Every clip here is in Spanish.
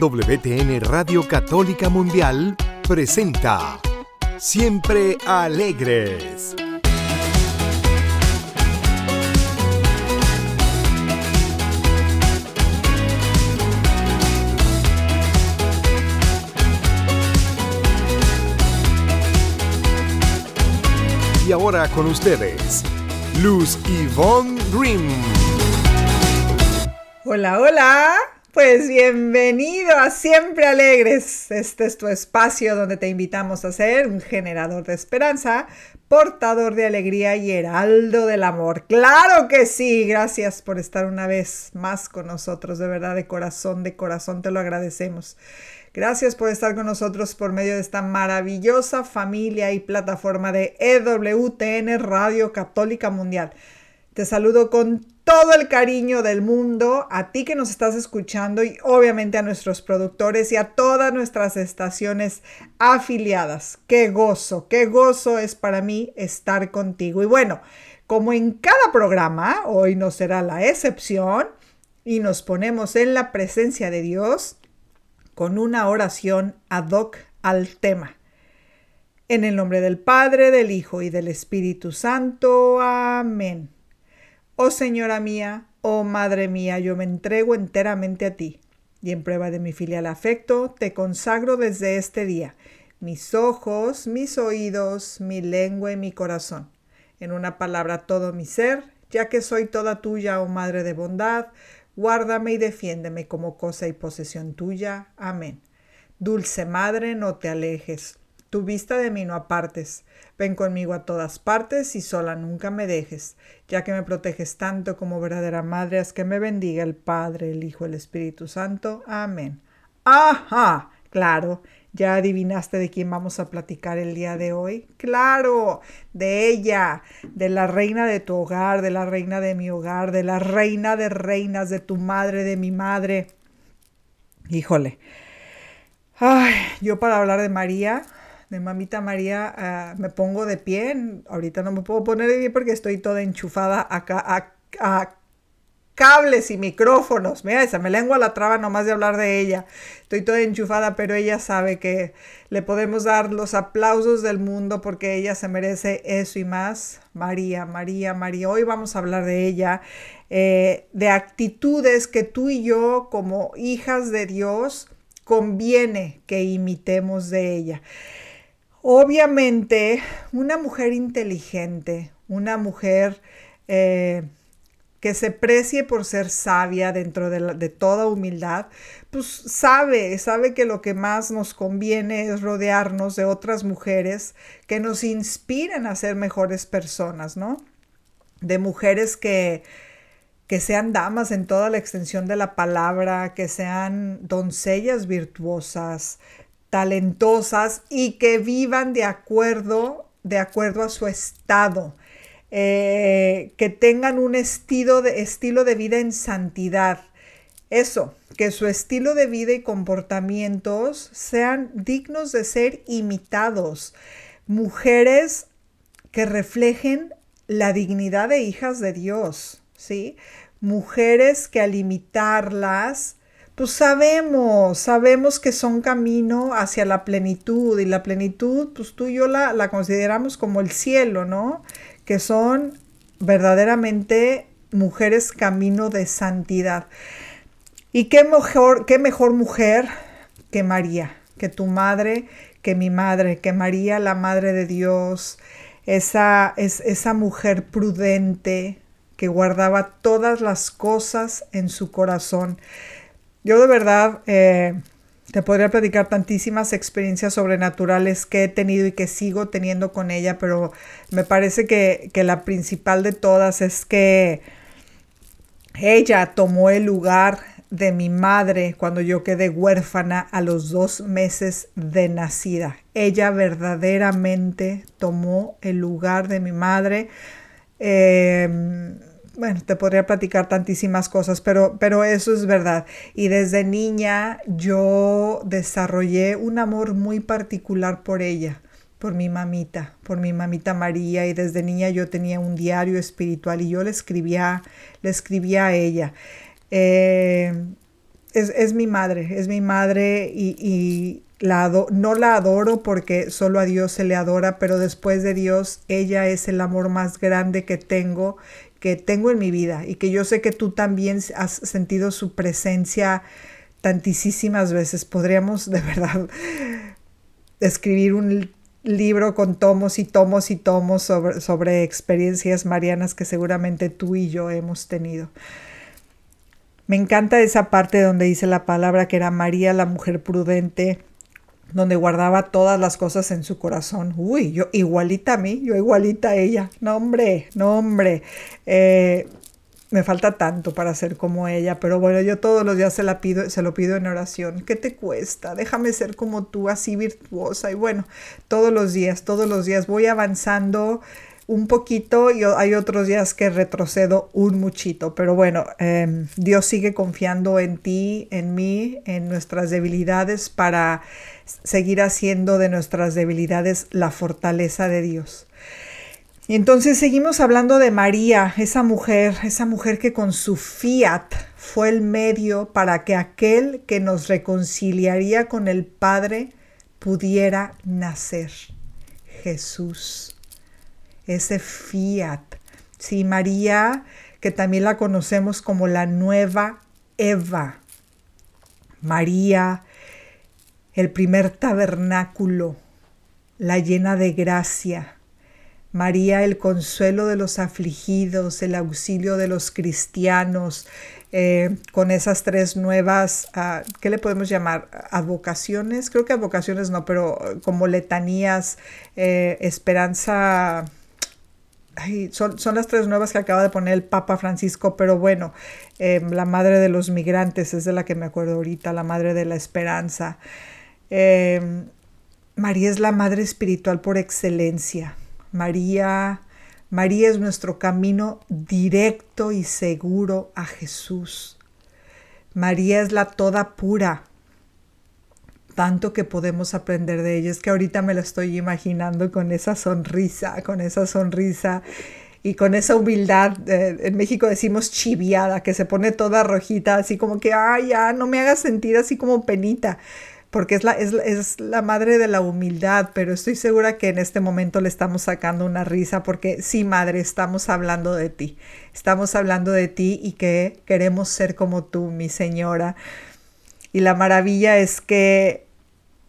EWTN Radio Católica Mundial presenta Siempre Alegres. Y ahora con ustedes, Luz Yvonne Grimm. Hola, hola. Pues bienvenido a Siempre Alegres. Este es tu espacio donde te invitamos a ser un generador de esperanza, portador de alegría y heraldo del amor. Claro que sí. Gracias por estar una vez más con nosotros. De verdad, de corazón, de corazón te lo agradecemos. Gracias por estar con nosotros por medio de esta maravillosa familia y plataforma de EWTN Radio Católica Mundial. Te saludo con todo el cariño del mundo a ti que nos estás escuchando y obviamente a nuestros productores y a todas nuestras estaciones afiliadas. Qué gozo, qué gozo es para mí estar contigo. Y bueno, como en cada programa, hoy no será la excepción y nos ponemos en la presencia de Dios con una oración ad hoc al tema. En el nombre del Padre, del Hijo y del Espíritu Santo. Amén. Oh Señora mía, oh Madre mía, yo me entrego enteramente a ti, y en prueba de mi filial afecto, te consagro desde este día mis ojos, mis oídos, mi lengua y mi corazón. En una palabra, todo mi ser, ya que soy toda tuya, oh Madre de bondad, guárdame y defiéndeme como cosa y posesión tuya. Amén. Dulce Madre, no te alejes, tu vista de mí no apartes. Ven conmigo a todas partes y sola nunca me dejes, ya que me proteges tanto como verdadera madre, haz que me bendiga el Padre, el Hijo, el Espíritu Santo. Amén. ¡Ajá! Claro, ¿ya adivinaste de quién vamos a platicar el día de hoy? Claro, de ella, de la reina de tu hogar, de la reina de mi hogar, de la reina de reinas, de tu madre, de mi madre. Híjole. Ay, yo para hablar de María, de mamita María, ah, me pongo de pie. Ahorita no me puedo poner de pie porque estoy toda enchufada acá a, cables y micrófonos. Mira, esa me lengua la traba nomás de hablar de ella. Estoy toda enchufada, pero ella sabe que le podemos dar los aplausos del mundo porque ella se merece eso y más. María, María, María. Hoy vamos a hablar de ella, eh, de actitudes que tú y yo como hijas de Dios conviene que imitemos de ella. Obviamente, una mujer inteligente, una mujer eh, que se precie por ser sabia dentro de, toda humildad, pues sabe, sabe que lo que más nos conviene es rodearnos de otras mujeres que nos inspiren a ser mejores personas, ¿no? De mujeres que, que sean damas en toda la extensión de la palabra, que sean doncellas virtuosas, talentosas y que vivan de acuerdo, de acuerdo a su estado, eh, que tengan un estilo de, estilo de vida en santidad. Eso, que su estilo de vida y comportamientos sean dignos de ser imitados. Mujeres que reflejen la dignidad de hijas de Dios, ¿sí? Mujeres que al imitarlas pues sabemos, sabemos que son camino hacia la plenitud y la plenitud, pues tú y yo la, la consideramos como el cielo, ¿no? Que son verdaderamente mujeres camino de santidad. Y qué mejor, qué mejor mujer que María, que tu madre, que mi madre, que María, la madre de Dios, esa, es, esa mujer prudente que guardaba todas las cosas en su corazón. Yo de verdad eh, te podría platicar tantísimas experiencias sobrenaturales que he tenido y que sigo teniendo con ella, pero me parece que, la principal de todas es que ella tomó el lugar de mi madre cuando yo quedé huérfana a los dos meses de nacida. Ella verdaderamente tomó el lugar de mi madre. Eh, bueno, te podría platicar tantísimas cosas, pero, pero eso es verdad. Y desde niña yo desarrollé un amor muy particular por ella, por mi mamita, por mi mamita María. Y desde niña yo tenía un diario espiritual y yo le escribía, le escribía a ella. Eh, es, mi madre, es mi madre y, la no la adoro porque solo a Dios se le adora, pero después de Dios ella es el amor más grande que tengo, que tengo en mi vida y que yo sé que tú también has sentido su presencia tantísimas veces. Podríamos de verdad escribir un libro con tomos y tomos y tomos sobre, sobre experiencias marianas que seguramente tú y yo hemos tenido. Me encanta esa parte donde dice la palabra que era María la mujer prudente, donde guardaba todas las cosas en su corazón. Uy, yo igualita a mí, yo igualita a ella. No, hombre, no, hombre. Eh, me falta tanto para ser como ella, pero bueno, yo todos los días se, la pido, se lo pido en oración. ¿Qué te cuesta? Déjame ser como tú, así virtuosa. Y bueno, todos los días, todos los días voy avanzando un poquito y hay otros días que retrocedo un muchito, pero bueno, em, Dios sigue confiando en ti, en mí, en nuestras debilidades para seguir haciendo de nuestras debilidades la fortaleza de Dios. Y entonces seguimos hablando de María, esa mujer, esa mujer que con su fiat fue el medio para que aquel que nos reconciliaría con el Padre pudiera nacer. Jesús. Ese fiat. Sí, María, que también la conocemos como la nueva Eva. María, el primer tabernáculo, la llena de gracia María, el consuelo de los afligidos, el auxilio de los cristianos, eh, con esas tres nuevas, uh, ¿qué le podemos llamar? Advocaciones, creo que advocaciones no, pero como letanías, eh, esperanza, son, son, las tres nuevas que acaba de poner el Papa Francisco, pero bueno, em, la madre de los migrantes es de la que me acuerdo ahorita, la madre de la esperanza. Em, María es la madre espiritual por excelencia. María, María es nuestro camino directo y seguro a Jesús. María es la toda pura, tanto que podemos aprender de ella. Es que ahorita me la estoy imaginando con esa sonrisa, con esa sonrisa y con esa humildad. Eh, en México decimos chiviada, que se pone toda rojita, así como que, ay, ya, no me hagas sentir así como penita porque es la, es, la madre de la humildad, pero estoy segura que en este momento le estamos sacando una risa porque sí, madre, estamos hablando de ti, estamos hablando de ti y que queremos ser como tú, mi señora. Y la maravilla es que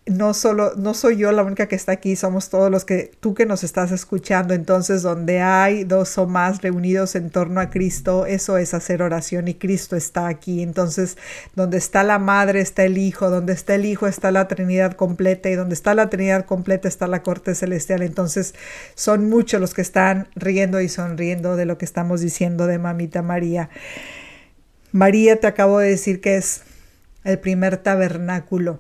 no solo, no soy yo la única que está aquí, somos todos los que, tú que nos estás escuchando. Entonces, donde hay dos o más reunidos en torno a Cristo, eso es hacer oración y Cristo está aquí. Entonces, donde está la Madre está el Hijo, donde está el Hijo está la Trinidad completa y donde está la Trinidad completa está la corte celestial. Entonces, son muchos los que están riendo y sonriendo de lo que estamos diciendo de Mamita María. María te acabo de decir que es el primer tabernáculo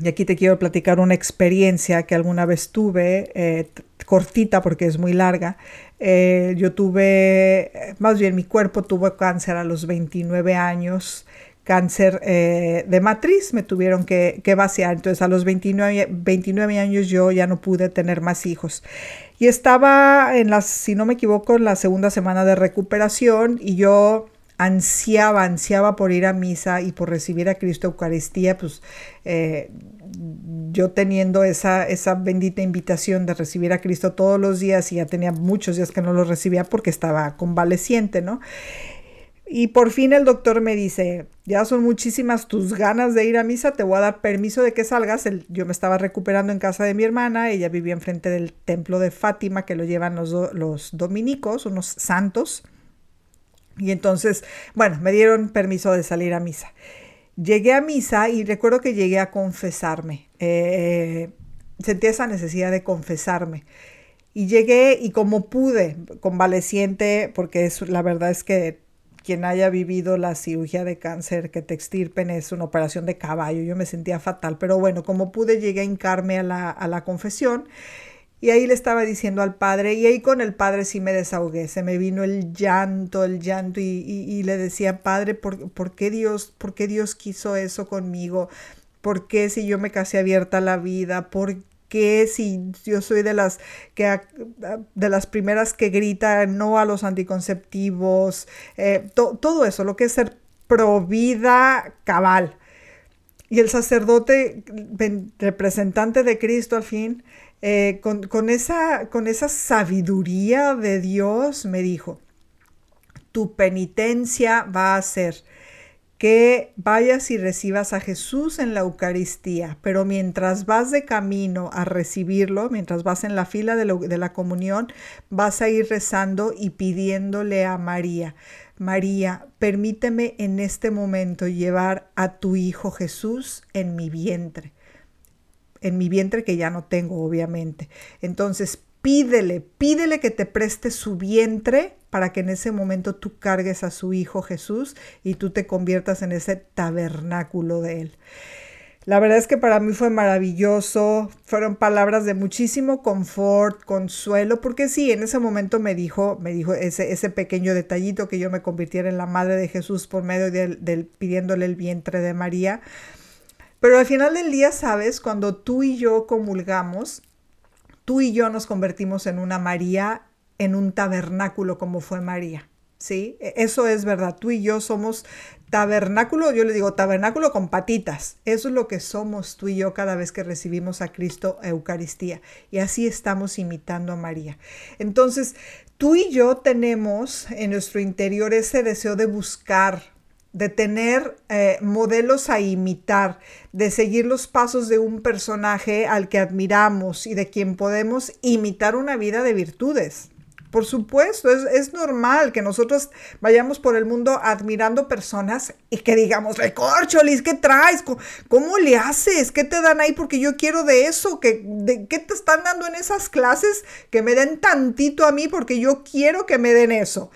y aquí te quiero platicar una experiencia que alguna vez tuve, eh, cortita porque es muy larga. Eh, yo tuve, más bien mi cuerpo tuvo cáncer a los 29 años, cáncer eh, de matriz, me tuvieron que, que, vaciar. Entonces a los 29, 29 años yo ya no pude tener más hijos. Y estaba en las, si no me equivoco, en la segunda semana de recuperación y yo ansiaba, ansiaba por ir a misa y por recibir a Cristo Eucaristía, pues eh, yo teniendo esa, esa bendita invitación de recibir a Cristo todos los días y ya tenía muchos días que no lo recibía porque estaba convaleciente, ¿no? Y por fin el doctor me dice, ya son muchísimas tus ganas de ir a misa, te voy a dar permiso de que salgas. yo me estaba recuperando en casa de mi hermana, ella vivía enfrente del templo de Fátima que lo llevan los, los dominicos, unos santos. Y entonces, bueno, me dieron permiso de salir a misa. Llegué a misa y recuerdo que llegué a confesarme. Eh, sentí esa necesidad de confesarme. Y llegué y como pude, convaleciente, porque la verdad es que quien haya vivido la cirugía de cáncer que te extirpen es una operación de caballo. Yo me sentía fatal, pero bueno, como pude llegué a hincarme a la, a la confesión y ahí le estaba diciendo al padre, y ahí con el padre sí me desahogué, se me vino el llanto, el llanto, y, y, le decía, padre, ¿por, ¿por, qué Dios, ¿por qué Dios quiso eso conmigo? ¿Por qué si yo me casé abierta a la vida? ¿Por qué si yo soy de las que de las primeras que grita no a los anticonceptivos? Eh, todo eso, lo que es ser provida cabal. Y el sacerdote, representante de Cristo al fin, eh, con, esa, sabiduría de Dios, me dijo, tu penitencia va a ser que vayas y recibas a Jesús en la Eucaristía, pero mientras vas de camino a recibirlo, mientras vas en la fila de, de, la comunión, vas a ir rezando y pidiéndole a María, María, permíteme en este momento llevar a tu Hijo Jesús en mi vientre, en mi vientre que ya no tengo, obviamente. Entonces, pídele, pídele que te preste su vientre para que en ese momento tú cargues a su Hijo Jesús y tú te conviertas en ese tabernáculo de Él. La verdad es que para mí fue maravilloso, fueron palabras de muchísimo confort, consuelo, porque sí, en ese momento me dijo, me dijo ese, ese pequeño detallito que yo me convirtiera en la madre de Jesús por medio del, pidiéndole el vientre de María. Pero al final del día, sabes, cuando tú y yo comulgamos, tú y yo nos convertimos en una María en un tabernáculo como fue María. ¿Sí? E, eso es verdad. Tú y yo somos tabernáculo, yo le digo tabernáculo con patitas. Eso es lo que somos tú y yo cada vez que recibimos a Cristo a Eucaristía. Y así estamos imitando a María. Entonces, tú y yo tenemos en nuestro interior ese deseo de buscar, de tener eh, modelos a imitar, de seguir los pasos de un personaje al que admiramos y de quien podemos imitar una vida de virtudes. Por supuesto, es, normal que nosotros vayamos por el mundo admirando personas y que digamos, recorcholis, ¿qué traes? ¿Cómo, le haces? ¿Qué te dan ahí? Porque yo quiero de eso. ¿Qué, de, ¿Qué te están dando en esas clases? Que me den tantito a mí porque yo quiero que me den eso.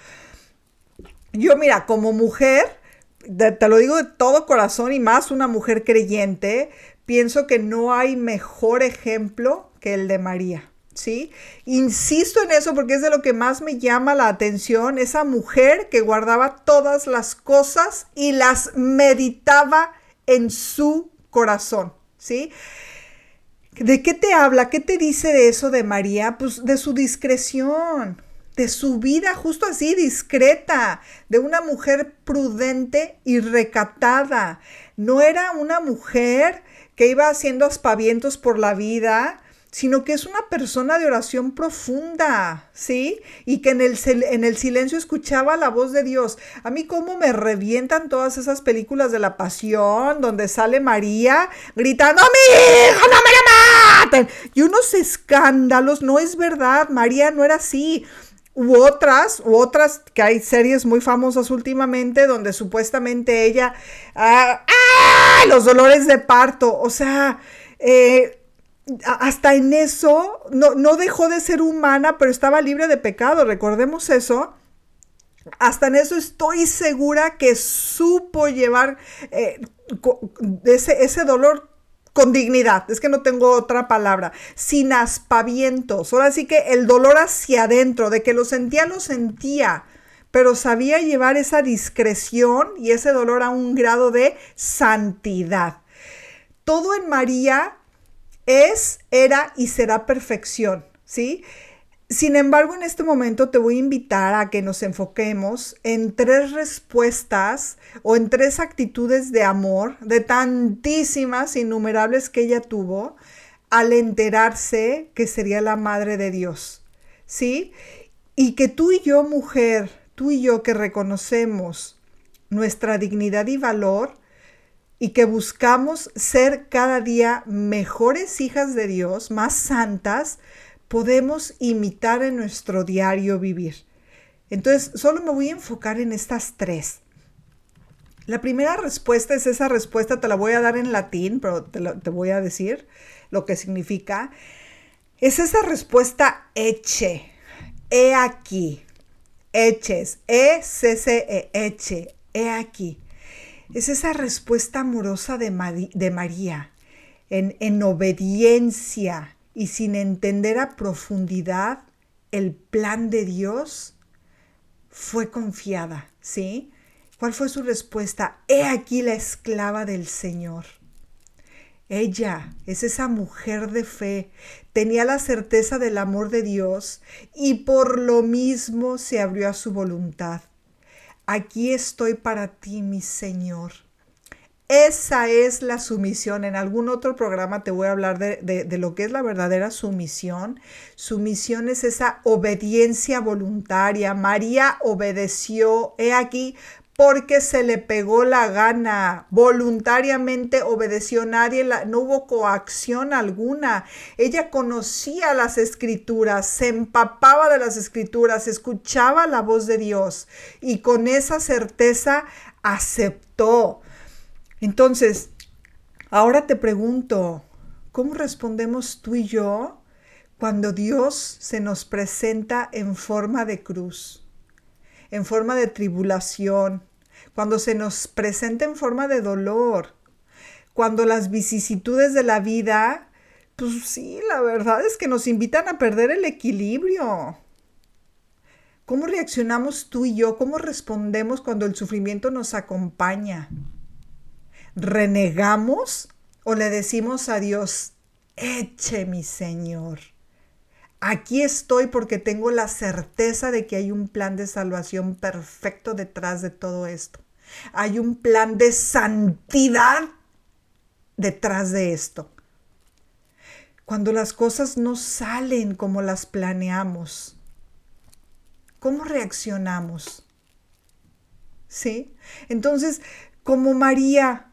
Yo, mira, como mujer, te lo digo de todo corazón y más una mujer creyente, pienso que no hay mejor ejemplo que el de María. ¿sí? Insisto en eso porque es de lo que más me llama la atención, esa mujer que guardaba todas las cosas y las meditaba en su corazón, ¿sí? ¿De qué te habla? ¿Qué te dice de eso de María? Pues de su discreción, de su vida justo así, discreta, de una mujer prudente y recatada. No era una mujer que iba haciendo aspavientos por la vida, sino que es una persona de oración profunda, ¿sí? Y que en el, en el silencio escuchaba la voz de Dios. A mí cómo me revientan todas esas películas de la pasión, donde sale María gritando, mi hijo, no me la maten! Y unos escándalos, no es verdad, María no era así. U otras, u otras, que hay series muy famosas últimamente, donde supuestamente ella, ¡ah! ¡ah! los dolores de parto, o sea, eh, hasta en eso no, dejó de ser humana, pero estaba libre de pecado, recordemos eso. Hasta en eso estoy segura que supo llevar eh, ese, ese dolor con dignidad, es que no tengo otra palabra, sin aspavientos. Ahora sí que el dolor hacia adentro, de que lo sentía, lo sentía, pero sabía llevar esa discreción y ese dolor a un grado de santidad. Todo en María es, era y será perfección, ¿sí? Sin embargo, en este momento te voy a invitar a que nos enfoquemos en tres respuestas o en tres actitudes de amor, de tantísimas, innumerables que ella tuvo, al enterarse que sería la madre de Dios, ¿sí? Y que tú y yo, mujer, tú y yo que reconocemos nuestra dignidad y valor, y que buscamos ser cada día mejores hijas de Dios, más santas, podemos imitar en nuestro diario vivir. Entonces, solo me voy a enfocar en estas tres. La primera respuesta es esa respuesta, te la voy a dar en latín, pero te, voy a decir lo que significa. Es esa respuesta eche, he aquí, eches, e c c e eche, he aquí. Es esa respuesta amorosa de, María, en, en obediencia y sin entender a profundidad el plan de Dios, fue confiada, ¿sí? ¿Cuál fue su respuesta? He aquí la esclava del Señor. Ella es esa mujer de fe, tenía la certeza del amor de Dios y por lo mismo se abrió a su voluntad aquí estoy para ti, mi Señor. Esa es la sumisión. En algún otro programa te voy a hablar de, lo que es la verdadera sumisión. Sumisión es esa obediencia voluntaria. María obedeció, he aquí, porque se le pegó la gana. Voluntariamente obedeció nadie, no hubo coacción alguna. Ella conocía las escrituras, se empapaba de las escrituras, escuchaba la voz de Dios y con esa certeza aceptó. Entonces, ahora te pregunto, ¿cómo respondemos tú y yo cuando Dios se nos presenta en forma de cruz, en forma de tribulación, cuando se nos presenta en forma de dolor, cuando las vicisitudes de la vida, pues sí, la verdad es que nos invitan a perder el equilibrio. ¿Cómo reaccionamos tú y yo? ¿Cómo respondemos cuando el sufrimiento nos acompaña? Renegamos o le decimos a Dios, eche mi Señor. Aquí estoy porque tengo la certeza de que hay un plan de salvación perfecto detrás de todo esto. Hay un plan de santidad detrás de esto. Cuando las cosas no salen como las planeamos, ¿cómo reaccionamos? ¿Sí? Entonces, como María,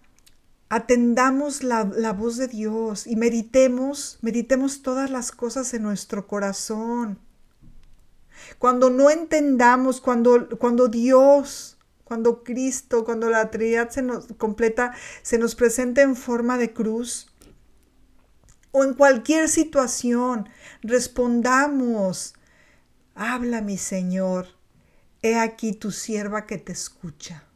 atendamos la, voz de Dios y meditemos, meditemos todas las cosas en nuestro corazón. Cuando no entendamos, cuando, cuando Dios, cuando Cristo, cuando la Trinidad se nos completa, se nos presenta en forma de cruz, o en cualquier situación, respondamos, habla mi Señor, he aquí tu sierva que te escucha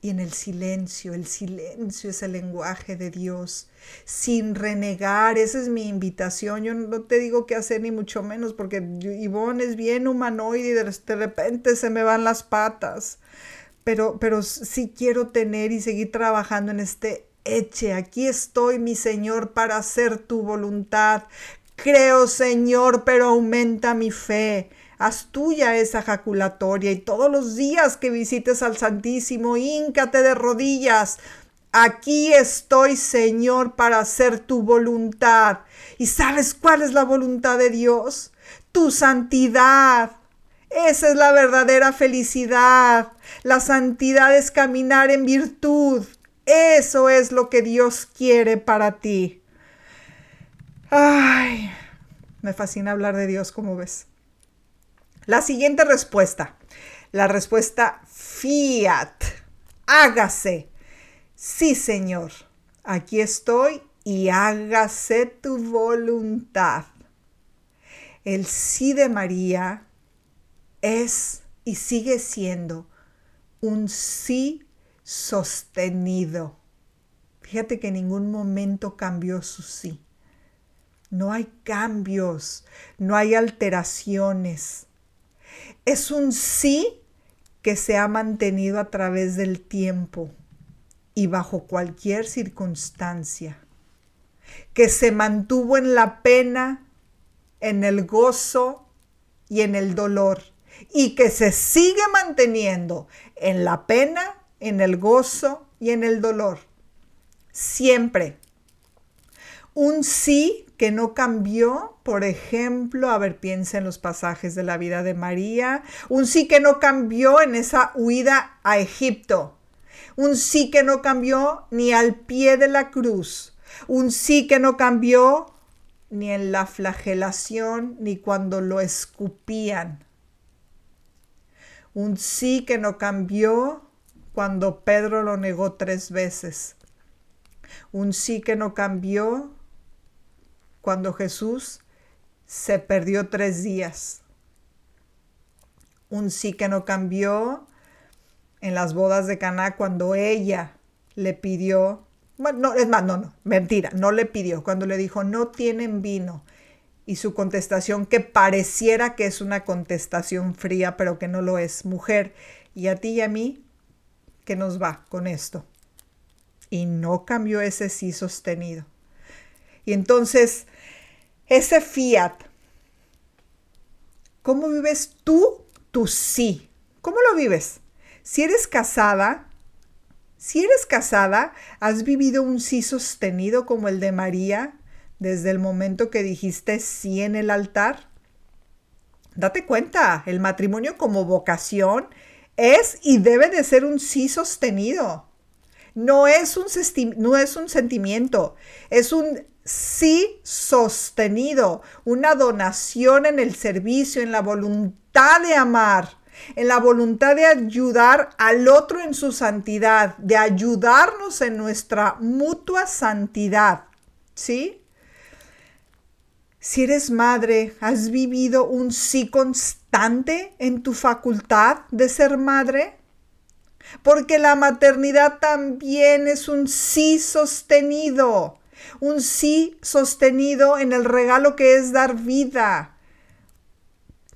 y en el silencio. El silencio es el lenguaje de Dios, sin renegar. Esa es mi invitación. Yo no te digo qué hacer ni mucho menos, porque Ivonne es bien humanoide y de repente se me van las patas. Pero, pero sí quiero tener y seguir trabajando en este eche. Aquí estoy, mi Señor, para hacer tu voluntad. Creo, Señor, pero aumenta mi fe. Haz tuya esa jaculatoria y todos los días que visites al Santísimo, híncate de rodillas. Aquí estoy, Señor, para hacer tu voluntad. ¿Y sabes cuál es la voluntad de Dios? Tu santidad. Esa es la verdadera felicidad. La santidad es caminar en virtud. Eso es lo que Dios quiere para ti. Ay, me fascina hablar de Dios, como ves. La siguiente respuesta, la respuesta fiat, hágase. Sí, Señor, aquí estoy y hágase tu voluntad. El sí de María es y sigue siendo un sí sostenido. Fíjate que en ningún momento cambió su sí. No hay cambios, no hay alteraciones es un sí que se ha mantenido a través del tiempo y bajo cualquier circunstancia, que se mantuvo en la pena, en el gozo y en el dolor, y que se sigue manteniendo en la pena, en el gozo y en el dolor. Siempre. Un sí que no cambió, por ejemplo, a ver, piensa en los pasajes de la vida de María, un sí que no cambió en esa huida a Egipto, un sí que no cambió ni al pie de la cruz, un sí que no cambió ni en la flagelación ni cuando lo escupían, un sí que no cambió cuando Pedro lo negó tres veces, un sí que no cambió cuando Jesús se perdió tres días. Un sí que no cambió en las bodas de Caná cuando ella le pidió, bueno, no, es más, no, no, mentira, no le pidió, cuando le dijo, no tienen vino. Y su contestación, que pareciera que es una contestación fría, pero que no lo es, mujer, y a ti y a mí, ¿qué nos va con esto? Y no cambió ese sí sostenido. Y entonces ese fiat. ¿Cómo vives tú tu sí? ¿Cómo lo vives? Si eres casada, si eres casada, ¿has vivido un sí sostenido como el de María desde el momento que dijiste sí en el altar? Date cuenta, el matrimonio como vocación es y debe de ser un sí sostenido. No es un, no es un sentimiento, es un sí sostenido, una donación en el servicio, en la voluntad de amar en la voluntad de ayudar al otro en su santidad, de ayudarnos en nuestra mutua santidad. ¿Sí? Si eres madre, ¿has vivido un sí constante en tu facultad de ser madre? Porque la maternidad también es un sí sostenido, un sí sostenido en el regalo que es dar vida,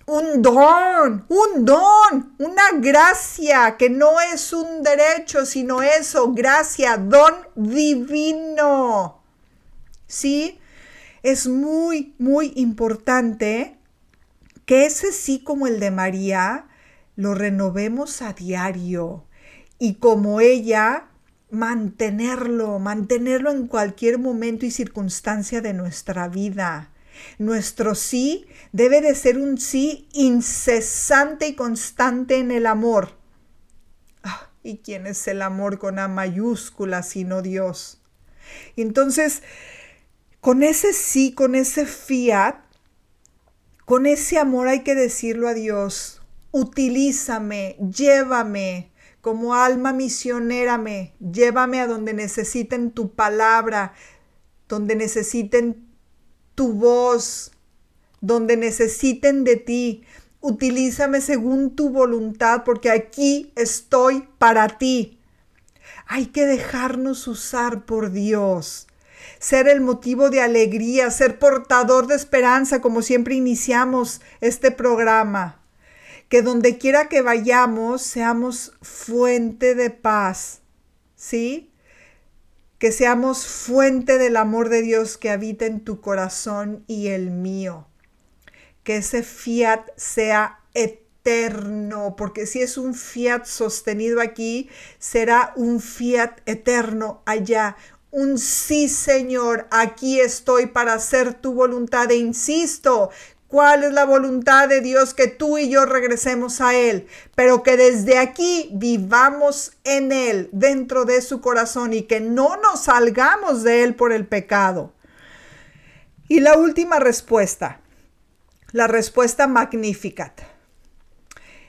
un don, un don, una gracia que no es un derecho, sino eso, gracia, don divino. ¿Sí? Es muy, muy importante que ese sí como el de María lo renovemos a diario y como ella mantenerlo, mantenerlo en cualquier momento y circunstancia de nuestra vida. Nuestro sí debe de ser un sí incesante y constante en el amor. Ah, ¿Y quién es el amor con A mayúscula sino Dios? Entonces, con ese sí, con ese fiat, con ese amor hay que decirlo a Dios, utilízame, llévame, como alma misionérame, llévame a donde necesiten tu palabra, donde necesiten tu voz, donde necesiten de ti. Utilízame según tu voluntad, porque aquí estoy para ti. Hay que dejarnos usar por Dios, ser el motivo de alegría, ser portador de esperanza, como siempre iniciamos este programa. Que donde quiera que vayamos, seamos fuente de paz. ¿Sí? que seamos fuente del amor de Dios que habita en tu corazón y el mío. Que ese fiat sea eterno, porque si es un fiat sostenido aquí, será un fiat eterno allá. Un sí, Señor, aquí estoy para hacer tu voluntad. E insisto, cuál es la voluntad de Dios, que tú y yo regresemos a Él, pero que desde aquí vivamos en Él, dentro de su corazón y que no nos salgamos de Él por el pecado. Y la última respuesta, la respuesta magnífica.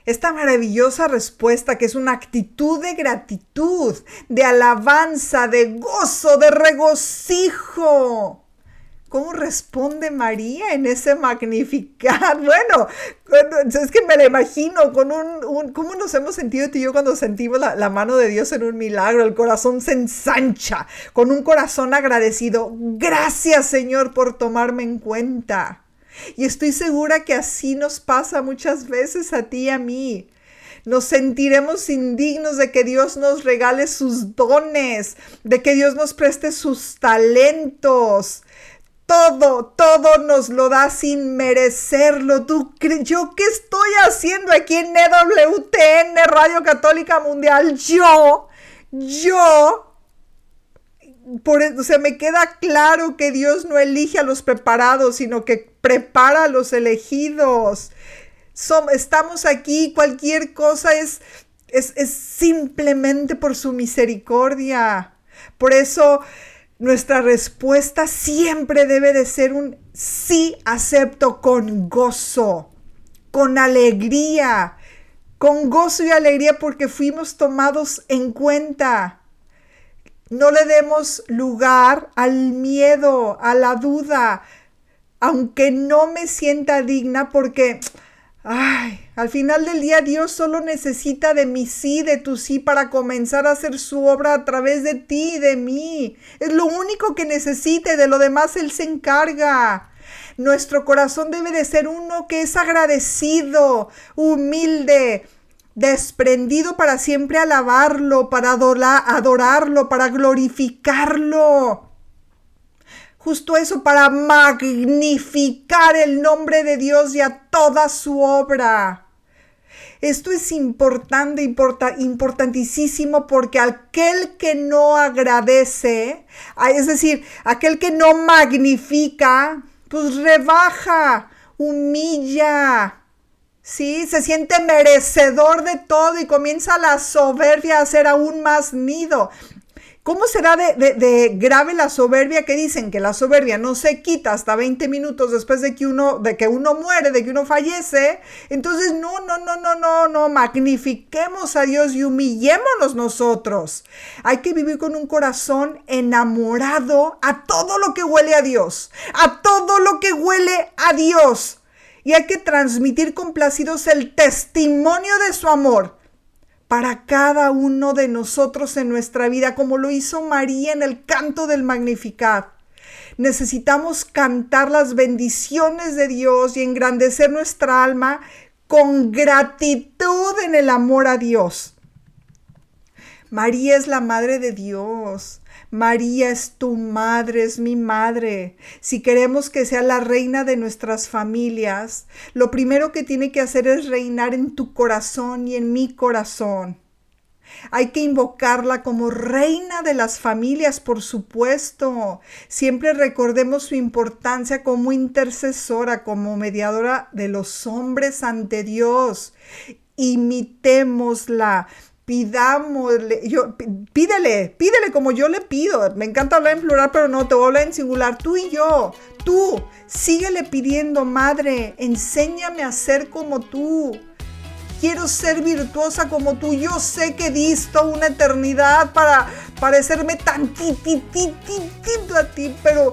Esta maravillosa respuesta que es una actitud de gratitud, de alabanza, de gozo, de regocijo ¿Cómo responde María en ese magnificar? Bueno, es que me la imagino con un, ¿Cómo nos hemos sentido tú y yo cuando sentimos la, la, mano de Dios en un milagro? El corazón se ensancha con un corazón agradecido. Gracias Señor por tomarme en cuenta. Y estoy segura que así nos pasa muchas veces a ti y a mí. Nos sentiremos indignos de que Dios nos regale sus dones, de que Dios nos preste sus talentos, todo, todo nos lo da sin merecerlo. ¿Tú yo qué estoy haciendo aquí en EWTN, Radio Católica Mundial? Yo, yo, por, e, o sea, me queda claro que Dios no elige a los preparados, sino que prepara a los elegidos. estamos aquí, cualquier cosa es, es, es simplemente por su misericordia. Por eso nuestra respuesta siempre debe de ser un sí acepto con gozo, con alegría, con gozo y alegría porque fuimos tomados en cuenta. No le demos lugar al miedo, a la duda, aunque no me sienta digna porque Ay, al final del día Dios solo necesita de mi sí, de tu sí, para comenzar a hacer su obra a través de ti y de mí. Es lo único que necesite, de lo demás Él se encarga. Nuestro corazón debe de ser uno que es agradecido, humilde, desprendido para siempre alabarlo, para adorarlo, para glorificarlo justo eso para magnificar el nombre de Dios y a toda su obra. Esto es importante, importantísimo porque aquel que no agradece, es decir, aquel que no magnifica, pues rebaja, humilla, ¿sí? Se siente merecedor de todo y comienza la soberbia a ser aún más nido. ¿Cómo será de, grave la soberbia que dicen que la soberbia no se quita hasta 20 minutos después de que uno, de que uno muere, de que uno fallece? Entonces, no, no, no, no, no, no, magnifiquemos a Dios y humillémonos nosotros. Hay que vivir con un corazón enamorado a todo lo que huele a Dios, a todo lo que huele a Dios. Y hay que transmitir complacidos el testimonio de su amor para cada uno de nosotros en nuestra vida, como lo hizo María en el canto del Magnificat. Necesitamos cantar las bendiciones de Dios y engrandecer nuestra alma con gratitud en el amor a Dios. María es la Madre de Dios. María es tu madre, es mi madre. Si queremos que sea la reina de nuestras familias, lo primero que tiene que hacer es reinar en tu corazón y en mi corazón. Hay que invocarla como reina de las familias, por supuesto. Siempre recordemos su importancia como intercesora, como mediadora de los hombres ante Dios. Imitémosla, pidámosle, yo, pídele, pídele como yo le pido. Me encanta hablar en plural, pero no, te voy a hablar en singular. Tú y yo, tú, síguele pidiendo, madre, enséñame a ser como tú. Quiero ser virtuosa como tú. Yo sé que disto una eternidad para parecerme tan titititito a ti, pero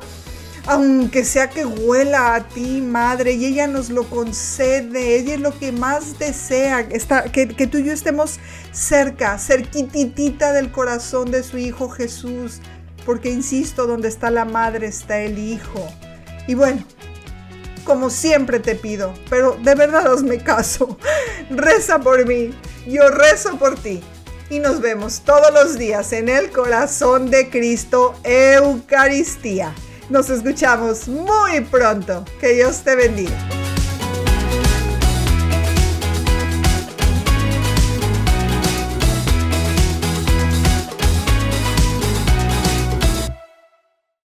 aunque sea que huela a ti, Madre, y ella nos lo concede, ella es lo que más desea, que, tú y yo estemos cerca, cerquititita del corazón de su Hijo Jesús, porque insisto, donde está la Madre está el Hijo. Y bueno, como siempre te pido, pero de verdad hazme caso, reza por mí, yo rezo por ti. Y nos vemos todos los días en el corazón de Cristo, Eucaristía. Nos escuchamos muy pronto. Que Dios te bendiga.